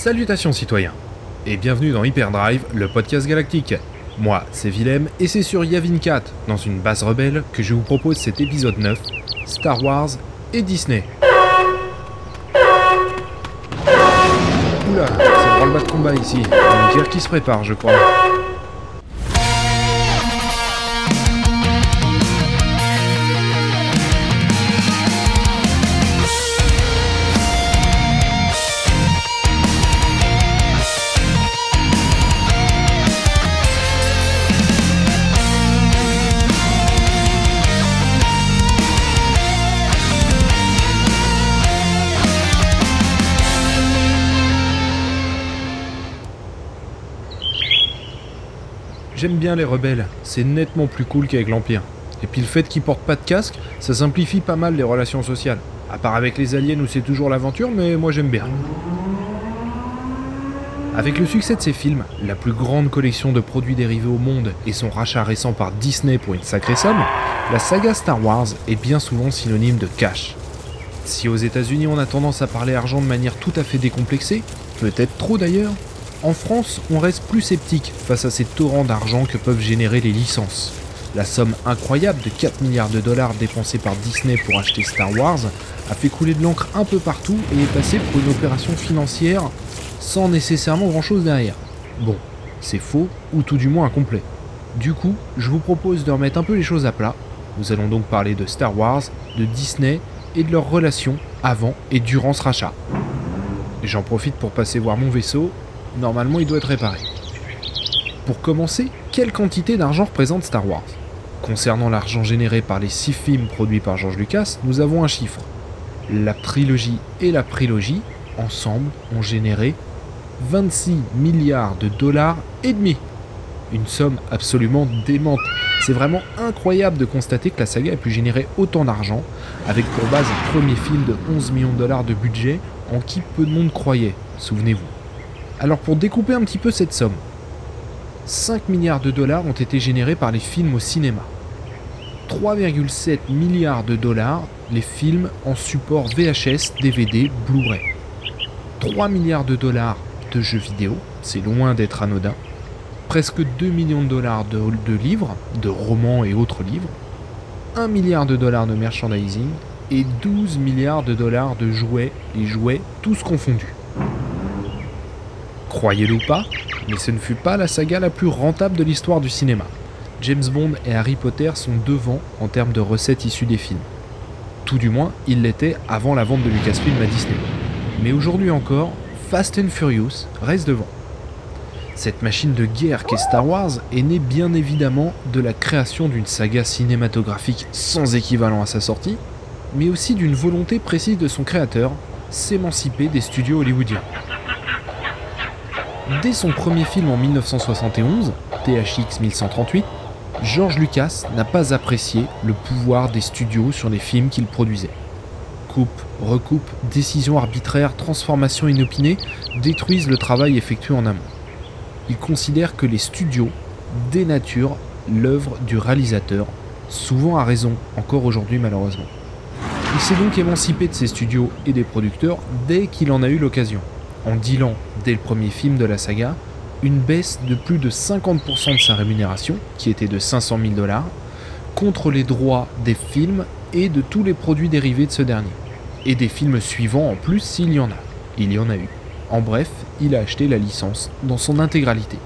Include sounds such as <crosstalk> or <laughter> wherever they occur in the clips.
Salutations citoyens, et bienvenue dans Hyperdrive, le podcast galactique. Moi, c'est Willem, et c'est sur Yavin 4, dans une base rebelle, que je vous propose cet épisode 9, Star Wars et Disney. Oula, c'est le bas de combat ici, une guerre qui se prépare, je crois. J'aime bien les rebelles, c'est nettement plus cool qu'avec l'Empire. Et puis le fait qu'ils portent pas de casque, ça simplifie pas mal les relations sociales. À part avec les aliens où c'est toujours l'aventure, mais moi j'aime bien. Avec le succès de ces films, la plus grande collection de produits dérivés au monde et son rachat récent par Disney pour une sacrée somme, la saga Star Wars est bien souvent synonyme de cash. Si aux États-Unis on a tendance à parler argent de manière tout à fait décomplexée, peut-être trop d'ailleurs, en France, on reste plus sceptique face à ces torrents d'argent que peuvent générer les licences. La somme incroyable de 4 milliards de dollars dépensés par Disney pour acheter Star Wars a fait couler de l'encre un peu partout et est passé pour une opération financière sans nécessairement grand chose derrière. Bon, c'est faux ou tout du moins incomplet. Du coup, je vous propose de remettre un peu les choses à plat. Nous allons donc parler de Star Wars, de Disney et de leurs relations avant et durant ce rachat. J'en profite pour passer voir mon vaisseau Normalement, il doit être réparé. Pour commencer, quelle quantité d'argent représente Star Wars? Concernant l'argent généré par les six films produits par George Lucas, nous avons un chiffre. La trilogie et la prélogie, ensemble, ont généré 26 milliards de dollars et demi. Une somme absolument démente. C'est vraiment incroyable de constater que la saga a pu générer autant d'argent, avec pour base un premier film de 11 millions de dollars de budget en qui peu de monde croyait, souvenez-vous. Alors pour découper un petit peu cette somme, 5 milliards de dollars ont été générés par les films au cinéma. 3,7 milliards de dollars les films en support VHS, DVD, Blu-ray. 3 milliards de dollars de jeux vidéo, c'est loin d'être anodin. Presque 2 millions de dollars de, livres, de romans et autres livres. 1 milliard de dollars de merchandising et 12 milliards de dollars de jouets et jouets tous confondus. Croyez-le ou pas, mais ce ne fut pas la saga la plus rentable de l'histoire du cinéma. James Bond et Harry Potter sont devant en termes de recettes issues des films. Tout du moins, ils l'étaient avant la vente de Lucasfilm à Disney. Mais aujourd'hui encore, Fast and Furious reste devant. Cette machine de guerre qu'est Star Wars est née bien évidemment de la création d'une saga cinématographique sans équivalent à sa sortie, mais aussi d'une volonté précise de son créateur, s'émanciper des studios hollywoodiens. Dès son premier film en 1971, THX 1138, George Lucas n'a pas apprécié le pouvoir des studios sur les films qu'il produisait. Coupe, recoupe, décisions arbitraires, transformations inopinées détruisent le travail effectué en amont. Il considère que les studios dénaturent l'œuvre du réalisateur, souvent à raison, encore aujourd'hui malheureusement. Il s'est donc émancipé de ses studios et des producteurs dès qu'il en a eu l'occasion en dealant, dès le premier film de la saga, une baisse de plus de 50% de sa rémunération, qui était de 500 000 dollars, contre les droits des films et de tous les produits dérivés de ce dernier. Et des films suivants en plus s'il y en a. Il y en a eu. En bref, il a acheté la licence dans son intégralité.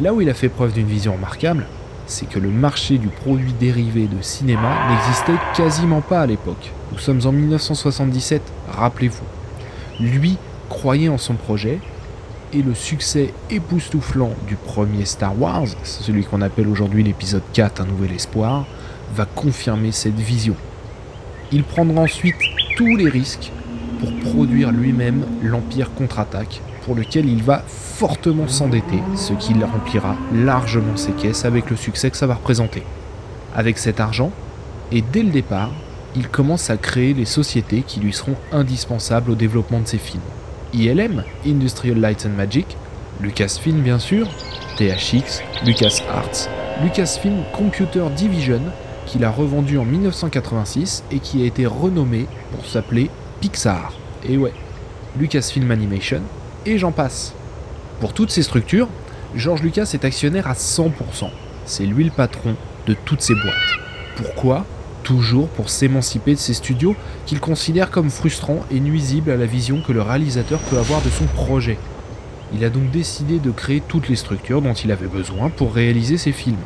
Là où il a fait preuve d'une vision remarquable, c'est que le marché du produit dérivé de cinéma n'existait quasiment pas à l'époque. Nous sommes en 1977, rappelez-vous. Lui croyait en son projet et le succès époustouflant du premier Star Wars, celui qu'on appelle aujourd'hui l'épisode 4 Un nouvel espoir, va confirmer cette vision. Il prendra ensuite tous les risques pour produire lui-même l'Empire contre-attaque, pour lequel il va fortement s'endetter, ce qui remplira largement ses caisses avec le succès que ça va représenter. Avec cet argent, et dès le départ, il commence à créer les sociétés qui lui seront indispensables au développement de ses films. ILM, Industrial Light and Magic, Lucasfilm bien sûr, THX, LucasArts, Lucasfilm Computer Division, qu'il a revendu en 1986 et qui a été renommé pour s'appeler Pixar. Et ouais, Lucasfilm Animation, et j'en passe. Pour toutes ces structures, George Lucas est actionnaire à 100%. C'est lui le patron de toutes ces boîtes. Pourquoi? Toujours pour s'émanciper de ses studios qu'il considère comme frustrants et nuisibles à la vision que le réalisateur peut avoir de son projet. Il a donc décidé de créer toutes les structures dont il avait besoin pour réaliser ses films.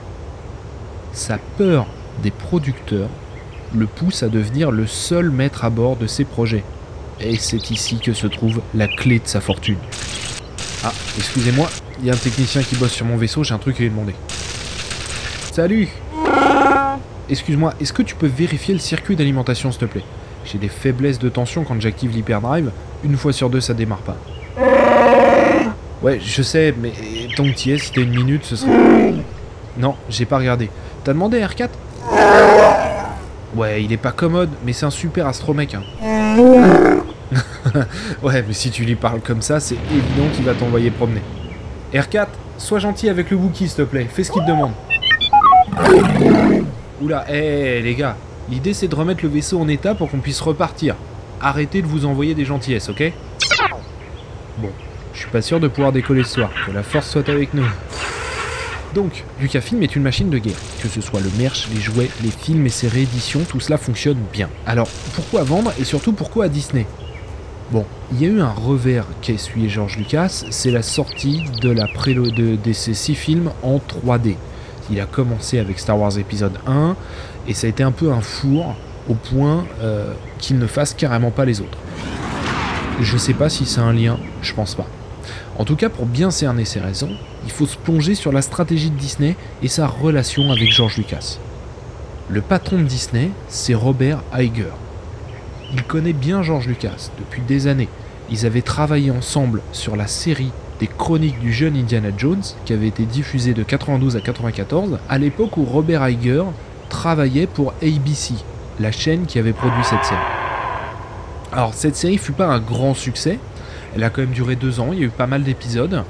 Sa peur des producteurs le pousse à devenir le seul maître à bord de ses projets. Et c'est ici que se trouve la clé de sa fortune. Ah, excusez-moi, il y a un technicien qui bosse sur mon vaisseau, j'ai un truc à lui demander. Salut Excuse-moi, est-ce que tu peux vérifier le circuit d'alimentation s'il te plaît? J'ai des faiblesses de tension quand j'active l'hyperdrive, une fois sur deux ça démarre pas. Ouais, je sais, mais tant que tu es, si t'as une minute, ce serait... <laughs> Non, j'ai pas regardé. T'as demandé R4 Ouais, il est pas commode, mais c'est un super astromec. Hein. <laughs> ouais, mais si tu lui parles comme ça, c'est évident qu'il va t'envoyer promener. R4, sois gentil avec le Wookie, s'il te plaît. Fais ce qu'il te demande. Oula, hé les gars, l'idée c'est de remettre le vaisseau en état pour qu'on puisse repartir. Arrêtez de vous envoyer des gentillesses, ok? Bon, je suis pas sûr de pouvoir décoller ce soir. Que la force soit avec nous. Donc, Lucasfilm est une machine de guerre. Que ce soit le merch, les jouets, les films et ses rééditions, tout cela fonctionne bien. Alors, pourquoi vendre et surtout pourquoi à Disney? Bon, il y a eu un revers qu'a essuyé George Lucas, c'est la sortie de, la de, de ces six films en 3D. Il a commencé avec Star Wars épisode 1 et ça a été un peu un four au point euh, qu'il ne fasse carrément pas les autres. Je sais pas si c'est un lien, je pense pas. En tout cas, pour bien cerner ses raisons, il faut se plonger sur la stratégie de Disney et sa relation avec George Lucas. Le patron de Disney, c'est Robert Iger. Il connaît bien George Lucas depuis des années. Ils avaient travaillé ensemble sur la série des chroniques du jeune Indiana Jones qui avait été diffusée de 92 à 94, à l'époque où Robert Iger travaillait pour ABC, la chaîne qui avait produit cette série. Alors cette série fut pas un grand succès, elle a quand même duré deux ans, il y a eu pas mal d'épisodes,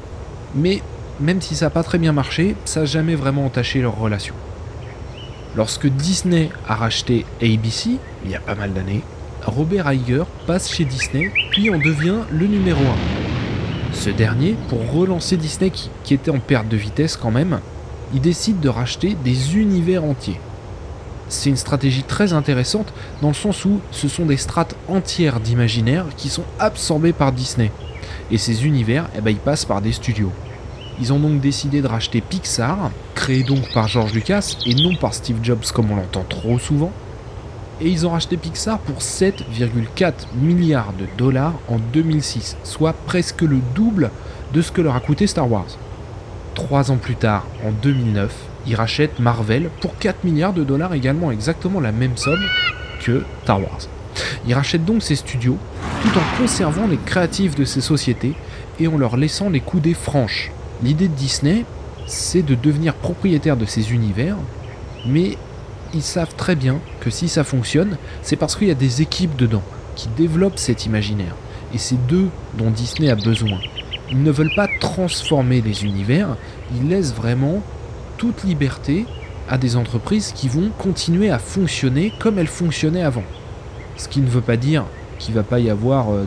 mais même si ça n'a pas très bien marché, ça n'a jamais vraiment entaché leur relation. Lorsque Disney a racheté ABC, il y a pas mal d'années, Robert Iger passe chez Disney, puis en devient le numéro 1. Ce dernier, pour relancer Disney qui, était en perte de vitesse quand même, il décide de racheter des univers entiers. C'est une stratégie très intéressante dans le sens où ce sont des strates entières d'imaginaire qui sont absorbées par Disney. Et ces univers, eh ben, ils passent par des studios. Ils ont donc décidé de racheter Pixar, créé donc par George Lucas et non par Steve Jobs comme on l'entend trop souvent, et ils ont racheté Pixar pour 7,4 milliards de dollars en 2006, soit presque le double de ce que leur a coûté Star Wars. Trois ans plus tard, en 2009, ils rachètent Marvel pour 4 milliards de dollars également, exactement la même somme que Star Wars. Ils rachètent donc ces studios tout en conservant les créatifs de ces sociétés et en leur laissant les coudées franches. L'idée de Disney, c'est de devenir propriétaire de ces univers, mais ils savent très bien que si ça fonctionne, c'est parce qu'il y a des équipes dedans qui développent cet imaginaire. Et c'est d'eux dont Disney a besoin. Ils ne veulent pas transformer les univers, ils laissent vraiment toute liberté à des entreprises qui vont continuer à fonctionner comme elles fonctionnaient avant. Ce qui ne veut pas dire qu'il ne va pas y avoir euh,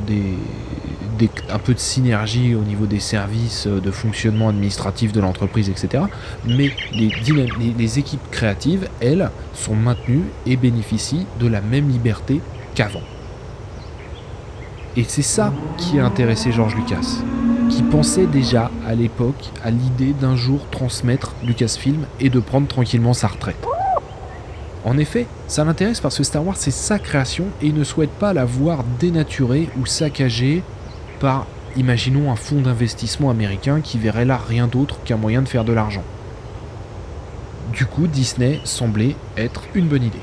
un peu de synergie au niveau des services euh, de fonctionnement administratif de l'entreprise, etc. Mais les, les équipes créatives, elles, sont maintenues et bénéficient de la même liberté qu'avant. Et c'est ça qui a intéressé George Lucas, qui pensait déjà à l'époque à l'idée d'un jour transmettre Lucasfilm et de prendre tranquillement sa retraite. En effet, ça l'intéresse parce que Star Wars c'est sa création et il ne souhaite pas la voir dénaturée ou saccagée par, imaginons, un fonds d'investissement américain qui verrait là rien d'autre qu'un moyen de faire de l'argent. Du coup, Disney semblait être une bonne idée.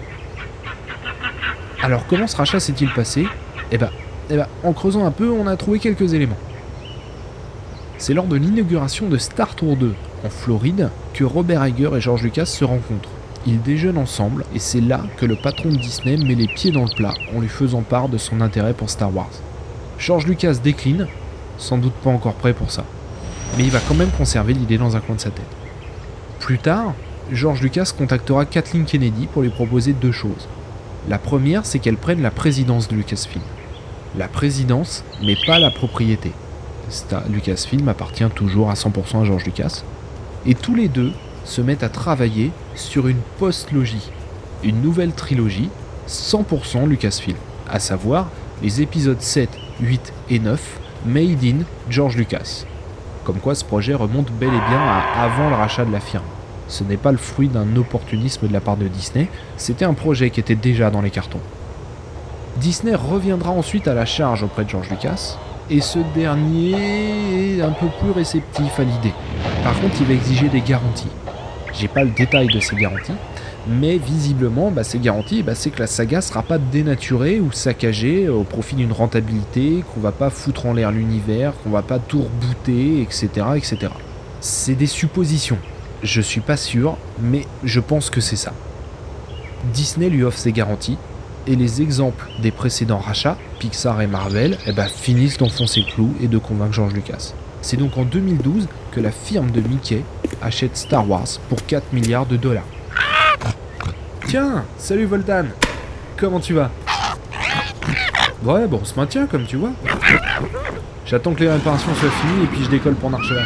Alors comment ce rachat s'est-il passé? Eh ben, eh ben, en creusant un peu, on a trouvé quelques éléments. C'est lors de l'inauguration de Star Tour 2 en Floride que Robert Iger et George Lucas se rencontrent. Ils déjeunent ensemble et c'est là que le patron de Disney met les pieds dans le plat en lui faisant part de son intérêt pour Star Wars. George Lucas décline, sans doute pas encore prêt pour ça. Mais il va quand même conserver l'idée dans un coin de sa tête. Plus tard, George Lucas contactera Kathleen Kennedy pour lui proposer deux choses. La première, c'est qu'elle prenne la présidence de Lucasfilm la présidence, mais pas la propriété. Lucasfilm appartient toujours à 100% à George Lucas. Et tous les deux se mettent à travailler sur une post-logie, une nouvelle trilogie 100% Lucasfilm, à savoir les épisodes 7, 8 et 9 Made in George Lucas. Comme quoi ce projet remonte bel et bien à avant le rachat de la firme. Ce n'est pas le fruit d'un opportunisme de la part de Disney, c'était un projet qui était déjà dans les cartons. Disney reviendra ensuite à la charge auprès de George Lucas, et ce dernier est un peu plus réceptif à l'idée. Par contre, il va exiger des garanties. J'ai pas le détail de ces garanties, mais visiblement, bah, ces garanties, bah, c'est que la saga sera pas dénaturée ou saccagée au profit d'une rentabilité, qu'on va pas foutre en l'air l'univers, qu'on va pas tout rebooter, etc. etc. C'est des suppositions. Je suis pas sûr, mais je pense que c'est ça. Disney lui offre ses garanties, et les exemples des précédents rachats, Pixar et Marvel, eh ben, finissent d'enfoncer le clou et de convaincre George Lucas. C'est donc en 2012 que la firme de Mickey achète Star Wars pour 4 milliards de dollars. Tiens, salut Voltan Comment tu vas? Ouais, bon, on se maintient comme tu vois. J'attends que les réparations soient finies et puis je décolle pour Narcheva.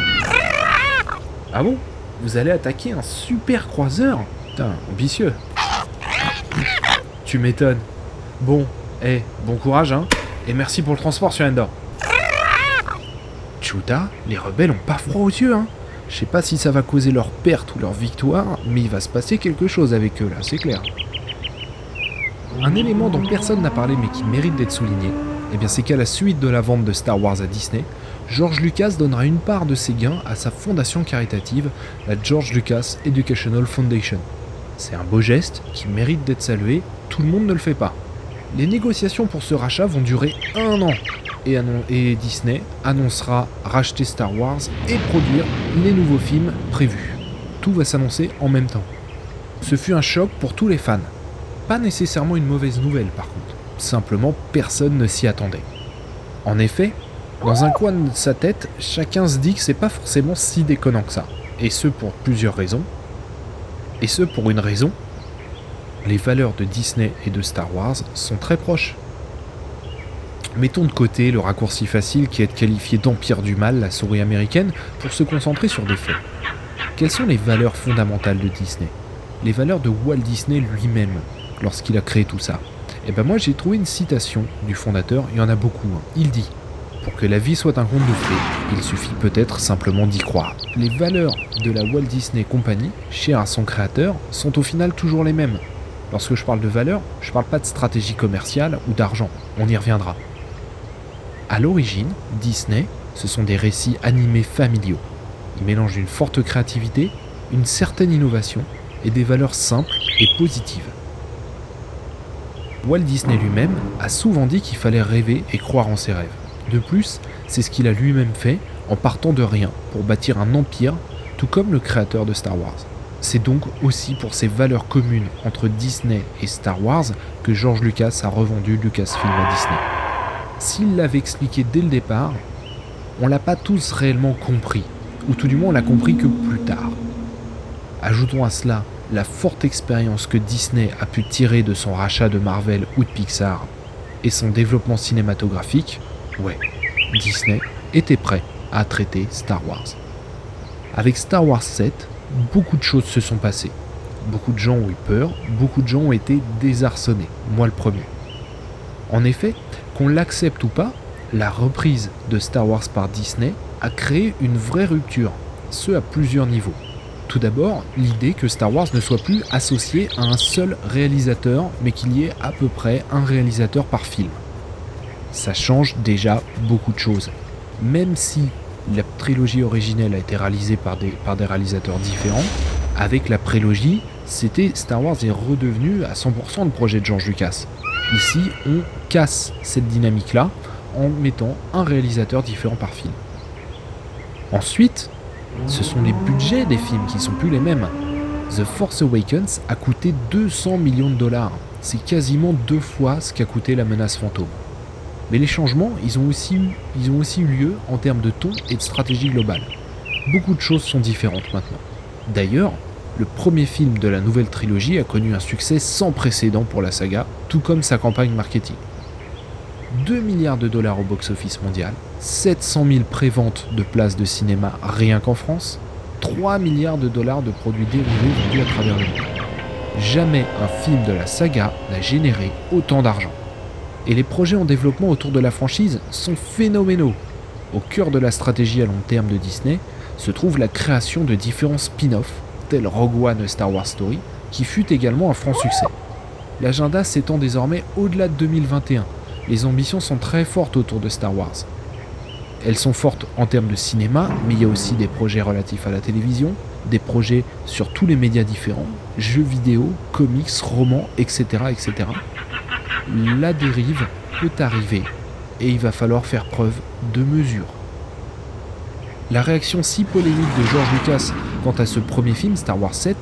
Ah bon? Vous allez attaquer un super croiseur? Putain, ambitieux. Tu m'étonnes. Bon, eh, bon courage, hein. Et merci pour le transport sur Endor. Chuta, les rebelles ont pas froid aux yeux, hein. Je sais pas si ça va causer leur perte ou leur victoire, mais il va se passer quelque chose avec eux là, c'est clair. Un élément dont personne n'a parlé mais qui mérite d'être souligné, eh c'est qu'à la suite de la vente de Star Wars à Disney, George Lucas donnera une part de ses gains à sa fondation caritative, la George Lucas Educational Foundation. C'est un beau geste qui mérite d'être salué, tout le monde ne le fait pas. Les négociations pour ce rachat vont durer un an et, Disney annoncera racheter Star Wars et produire les nouveaux films prévus. Tout va s'annoncer en même temps. Ce fut un choc pour tous les fans. Pas nécessairement une mauvaise nouvelle par contre. Simplement personne ne s'y attendait. En effet, dans un coin de sa tête, chacun se dit que c'est pas forcément si déconnant que ça. Et ce pour plusieurs raisons. Et ce pour une raison, les valeurs de Disney et de Star Wars sont très proches. Mettons de côté le raccourci facile qui est de qualifier d'empire du mal la souris américaine pour se concentrer sur des faits. Quelles sont les valeurs fondamentales de Disney? Les valeurs de Walt Disney lui-même lorsqu'il a créé tout ça? Et eh ben moi j'ai trouvé une citation du fondateur, il y en a beaucoup. Hein. Il dit pour que la vie soit un conte de fées, il suffit peut-être simplement d'y croire. Les valeurs de la Walt Disney Company, chères à son créateur, sont au final toujours les mêmes. Lorsque je parle de valeur, je parle pas de stratégie commerciale ou d'argent, on y reviendra. À l'origine, Disney, ce sont des récits animés familiaux. Ils mélangent une forte créativité, une certaine innovation et des valeurs simples et positives. Walt Disney lui-même a souvent dit qu'il fallait rêver et croire en ses rêves. De plus, c'est ce qu'il a lui-même fait en partant de rien pour bâtir un empire, tout comme le créateur de Star Wars. C'est donc aussi pour ces valeurs communes entre Disney et Star Wars que George Lucas a revendu Lucasfilm à Disney. S'il l'avait expliqué dès le départ, on l'a pas tous réellement compris, ou tout du moins on l'a compris que plus tard. Ajoutons à cela la forte expérience que Disney a pu tirer de son rachat de Marvel ou de Pixar et son développement cinématographique, ouais, Disney était prêt à traiter Star Wars. Avec Star Wars 7, beaucoup de choses se sont passées. Beaucoup de gens ont eu peur, beaucoup de gens ont été désarçonnés, moi le premier. En effet, qu'on l'accepte ou pas, la reprise de Star Wars par Disney a créé une vraie rupture, ce à plusieurs niveaux. Tout d'abord, l'idée que Star Wars ne soit plus associé à un seul réalisateur, mais qu'il y ait à peu près un réalisateur par film. Ça change déjà beaucoup de choses. Même si la trilogie originelle a été réalisée par des, réalisateurs différents. Avec la prélogie, c'était Star Wars est redevenu à 100% le projet de George Lucas. Ici, on casse cette dynamique-là en mettant un réalisateur différent par film. Ensuite, ce sont les budgets des films qui sont plus les mêmes. The Force Awakens a coûté 200 millions de dollars. C'est quasiment deux fois ce qu'a coûté la menace fantôme. Mais les changements, ils ont, aussi eu, ils ont aussi eu lieu en termes de ton et de stratégie globale. Beaucoup de choses sont différentes maintenant. D'ailleurs, le premier film de la nouvelle trilogie a connu un succès sans précédent pour la saga, tout comme sa campagne marketing. 2 milliards de dollars au box-office mondial, 700 000 préventes de places de cinéma rien qu'en France, 3 milliards de dollars de produits dérivés vendus à travers le monde. Jamais un film de la saga n'a généré autant d'argent. Et les projets en développement autour de la franchise sont phénoménaux. Au cœur de la stratégie à long terme de Disney se trouve la création de différents spin-offs, tels Rogue One Star Wars Story, qui fut également un franc succès. L'agenda s'étend désormais au-delà de 2021. Les ambitions sont très fortes autour de Star Wars. Elles sont fortes en termes de cinéma, mais il y a aussi des projets relatifs à la télévision, des projets sur tous les médias différents, jeux vidéo, comics, romans, etc. etc. La dérive peut arriver et il va falloir faire preuve de mesure. La réaction si polémique de George Lucas quant à ce premier film, Star Wars 7,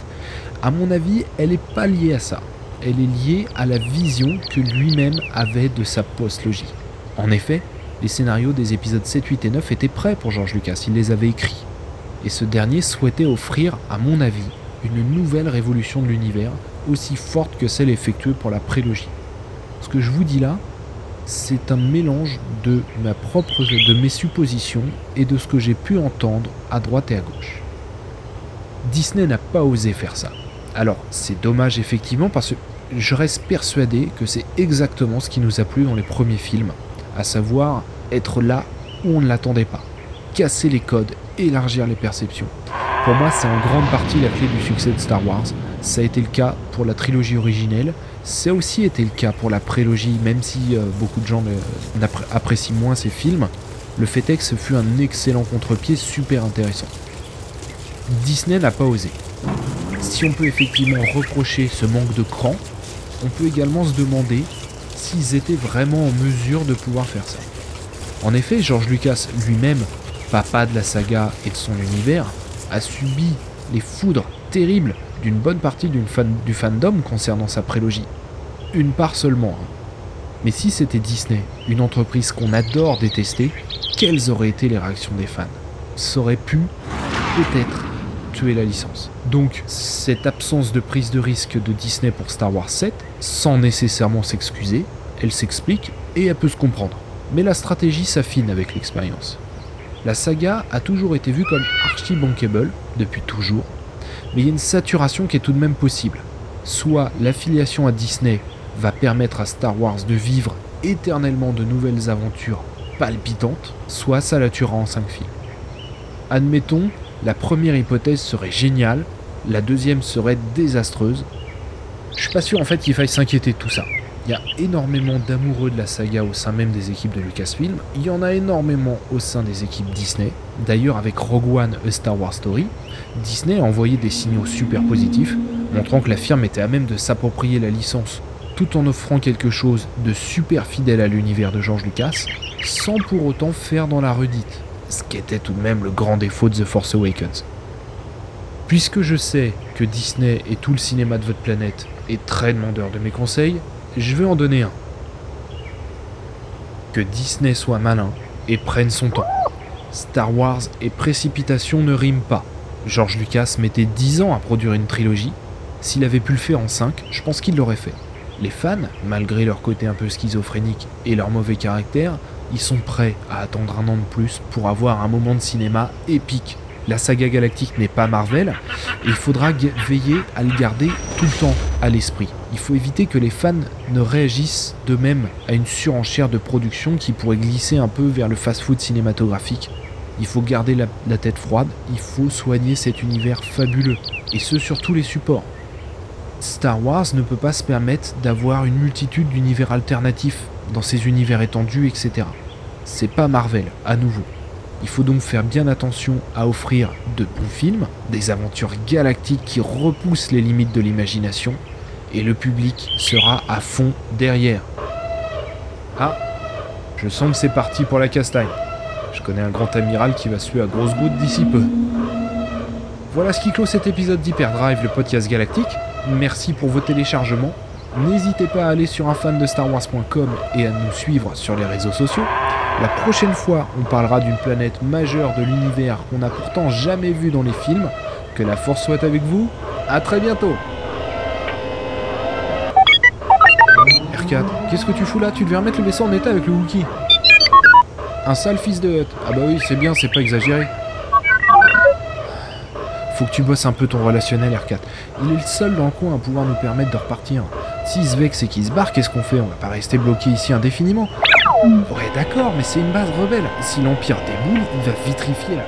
à mon avis, elle n'est pas liée à ça. Elle est liée à la vision que lui-même avait de sa post-logie. En effet, les scénarios des épisodes 7, 8 et 9 étaient prêts pour George Lucas, il les avait écrits. Et ce dernier souhaitait offrir, à mon avis, une nouvelle révolution de l'univers, aussi forte que celle effectuée pour la prélogie. Ce que je vous dis là, c'est un mélange de ma propre de mes suppositions et de ce que j'ai pu entendre à droite et à gauche. Disney n'a pas osé faire ça. Alors, c'est dommage effectivement parce que je reste persuadé que c'est exactement ce qui nous a plu dans les premiers films à savoir être là où on ne l'attendait pas, casser les codes, élargir les perceptions. Pour moi, c'est en grande partie la clé du succès de Star Wars. Ça a été le cas pour la trilogie originelle, ça a aussi été le cas pour la prélogie, même si euh, beaucoup de gens apprécient moins ces films. Le fait est que ce fut un excellent contre-pied super intéressant. Disney n'a pas osé. Si on peut effectivement reprocher ce manque de cran, on peut également se demander s'ils étaient vraiment en mesure de pouvoir faire ça. En effet, George Lucas lui-même, papa de la saga et de son univers, a subi les foudres terribles d'une bonne partie du fandom concernant sa prélogie. Une part seulement. Hein. Mais si c'était Disney, une entreprise qu'on adore détester, quelles auraient été les réactions des fans? Ça aurait pu, peut-être, la licence. Donc, cette absence de prise de risque de Disney pour Star Wars 7, sans nécessairement s'excuser, elle s'explique et elle peut se comprendre. Mais la stratégie s'affine avec l'expérience. La saga a toujours été vue comme archi bankable, depuis toujours, mais il y a une saturation qui est tout de même possible. Soit l'affiliation à Disney va permettre à Star Wars de vivre éternellement de nouvelles aventures palpitantes, soit ça la tuera en 5 films. Admettons, la première hypothèse serait géniale, la deuxième serait désastreuse. Je suis pas sûr en fait qu'il faille s'inquiéter de tout ça. Il y a énormément d'amoureux de la saga au sein même des équipes de Lucasfilm. Il y en a énormément au sein des équipes Disney. D'ailleurs, avec Rogue One, A Star Wars Story, Disney a envoyé des signaux super positifs, montrant que la firme était à même de s'approprier la licence tout en offrant quelque chose de super fidèle à l'univers de George Lucas, sans pour autant faire dans la redite, ce qui était tout de même le grand défaut de The Force Awakens. Puisque je sais que Disney et tout le cinéma de votre planète est très demandeur de mes conseils, je vais en donner un. Que Disney soit malin et prenne son temps. Star Wars et précipitation ne riment pas. George Lucas mettait 10 ans à produire une trilogie. S'il avait pu le faire en 5, je pense qu'il l'aurait fait. Les fans, malgré leur côté un peu schizophrénique et leur mauvais caractère, ils sont prêts à attendre un an de plus pour avoir un moment de cinéma épique la saga galactique n'est pas Marvel, et il faudra veiller à le garder tout le temps à l'esprit. Il faut éviter que les fans ne réagissent de même à une surenchère de production qui pourrait glisser un peu vers le fast-food cinématographique. Il faut garder la, la tête froide, il faut soigner cet univers fabuleux, et ce sur tous les supports. Star Wars ne peut pas se permettre d'avoir une multitude d'univers alternatifs dans ses univers étendus, etc. C'est pas Marvel, à nouveau. Il faut donc faire bien attention à offrir de bons films, des aventures galactiques qui repoussent les limites de l'imagination, et le public sera à fond derrière. Ah, je sens que c'est parti pour la castagne. Je connais un grand amiral qui va suer à grosses gouttes d'ici peu. Voilà ce qui clôt cet épisode d'Hyperdrive, le podcast galactique. Merci pour vos téléchargements. N'hésitez pas à aller sur unfandestarwars.com et à nous suivre sur les réseaux sociaux. La prochaine fois, on parlera d'une planète majeure de l'univers qu'on n'a pourtant jamais vue dans les films. Que la force soit avec vous. À très bientôt R4. Qu'est-ce que tu fous là? Tu devais remettre le vaisseau en état avec le Wookie. Un sale fils de Hut. Ah bah oui, c'est bien, c'est pas exagéré. Faut que tu bosses un peu ton relationnel R4. Il est le seul dans le coin à pouvoir nous permettre de repartir. S'il se vexe et qu'il se barre, qu'est-ce qu'on fait? On va pas rester bloqué ici indéfiniment. Ouais d'accord, mais c'est une base rebelle. Si l'Empire déboule, il va vitrifier là.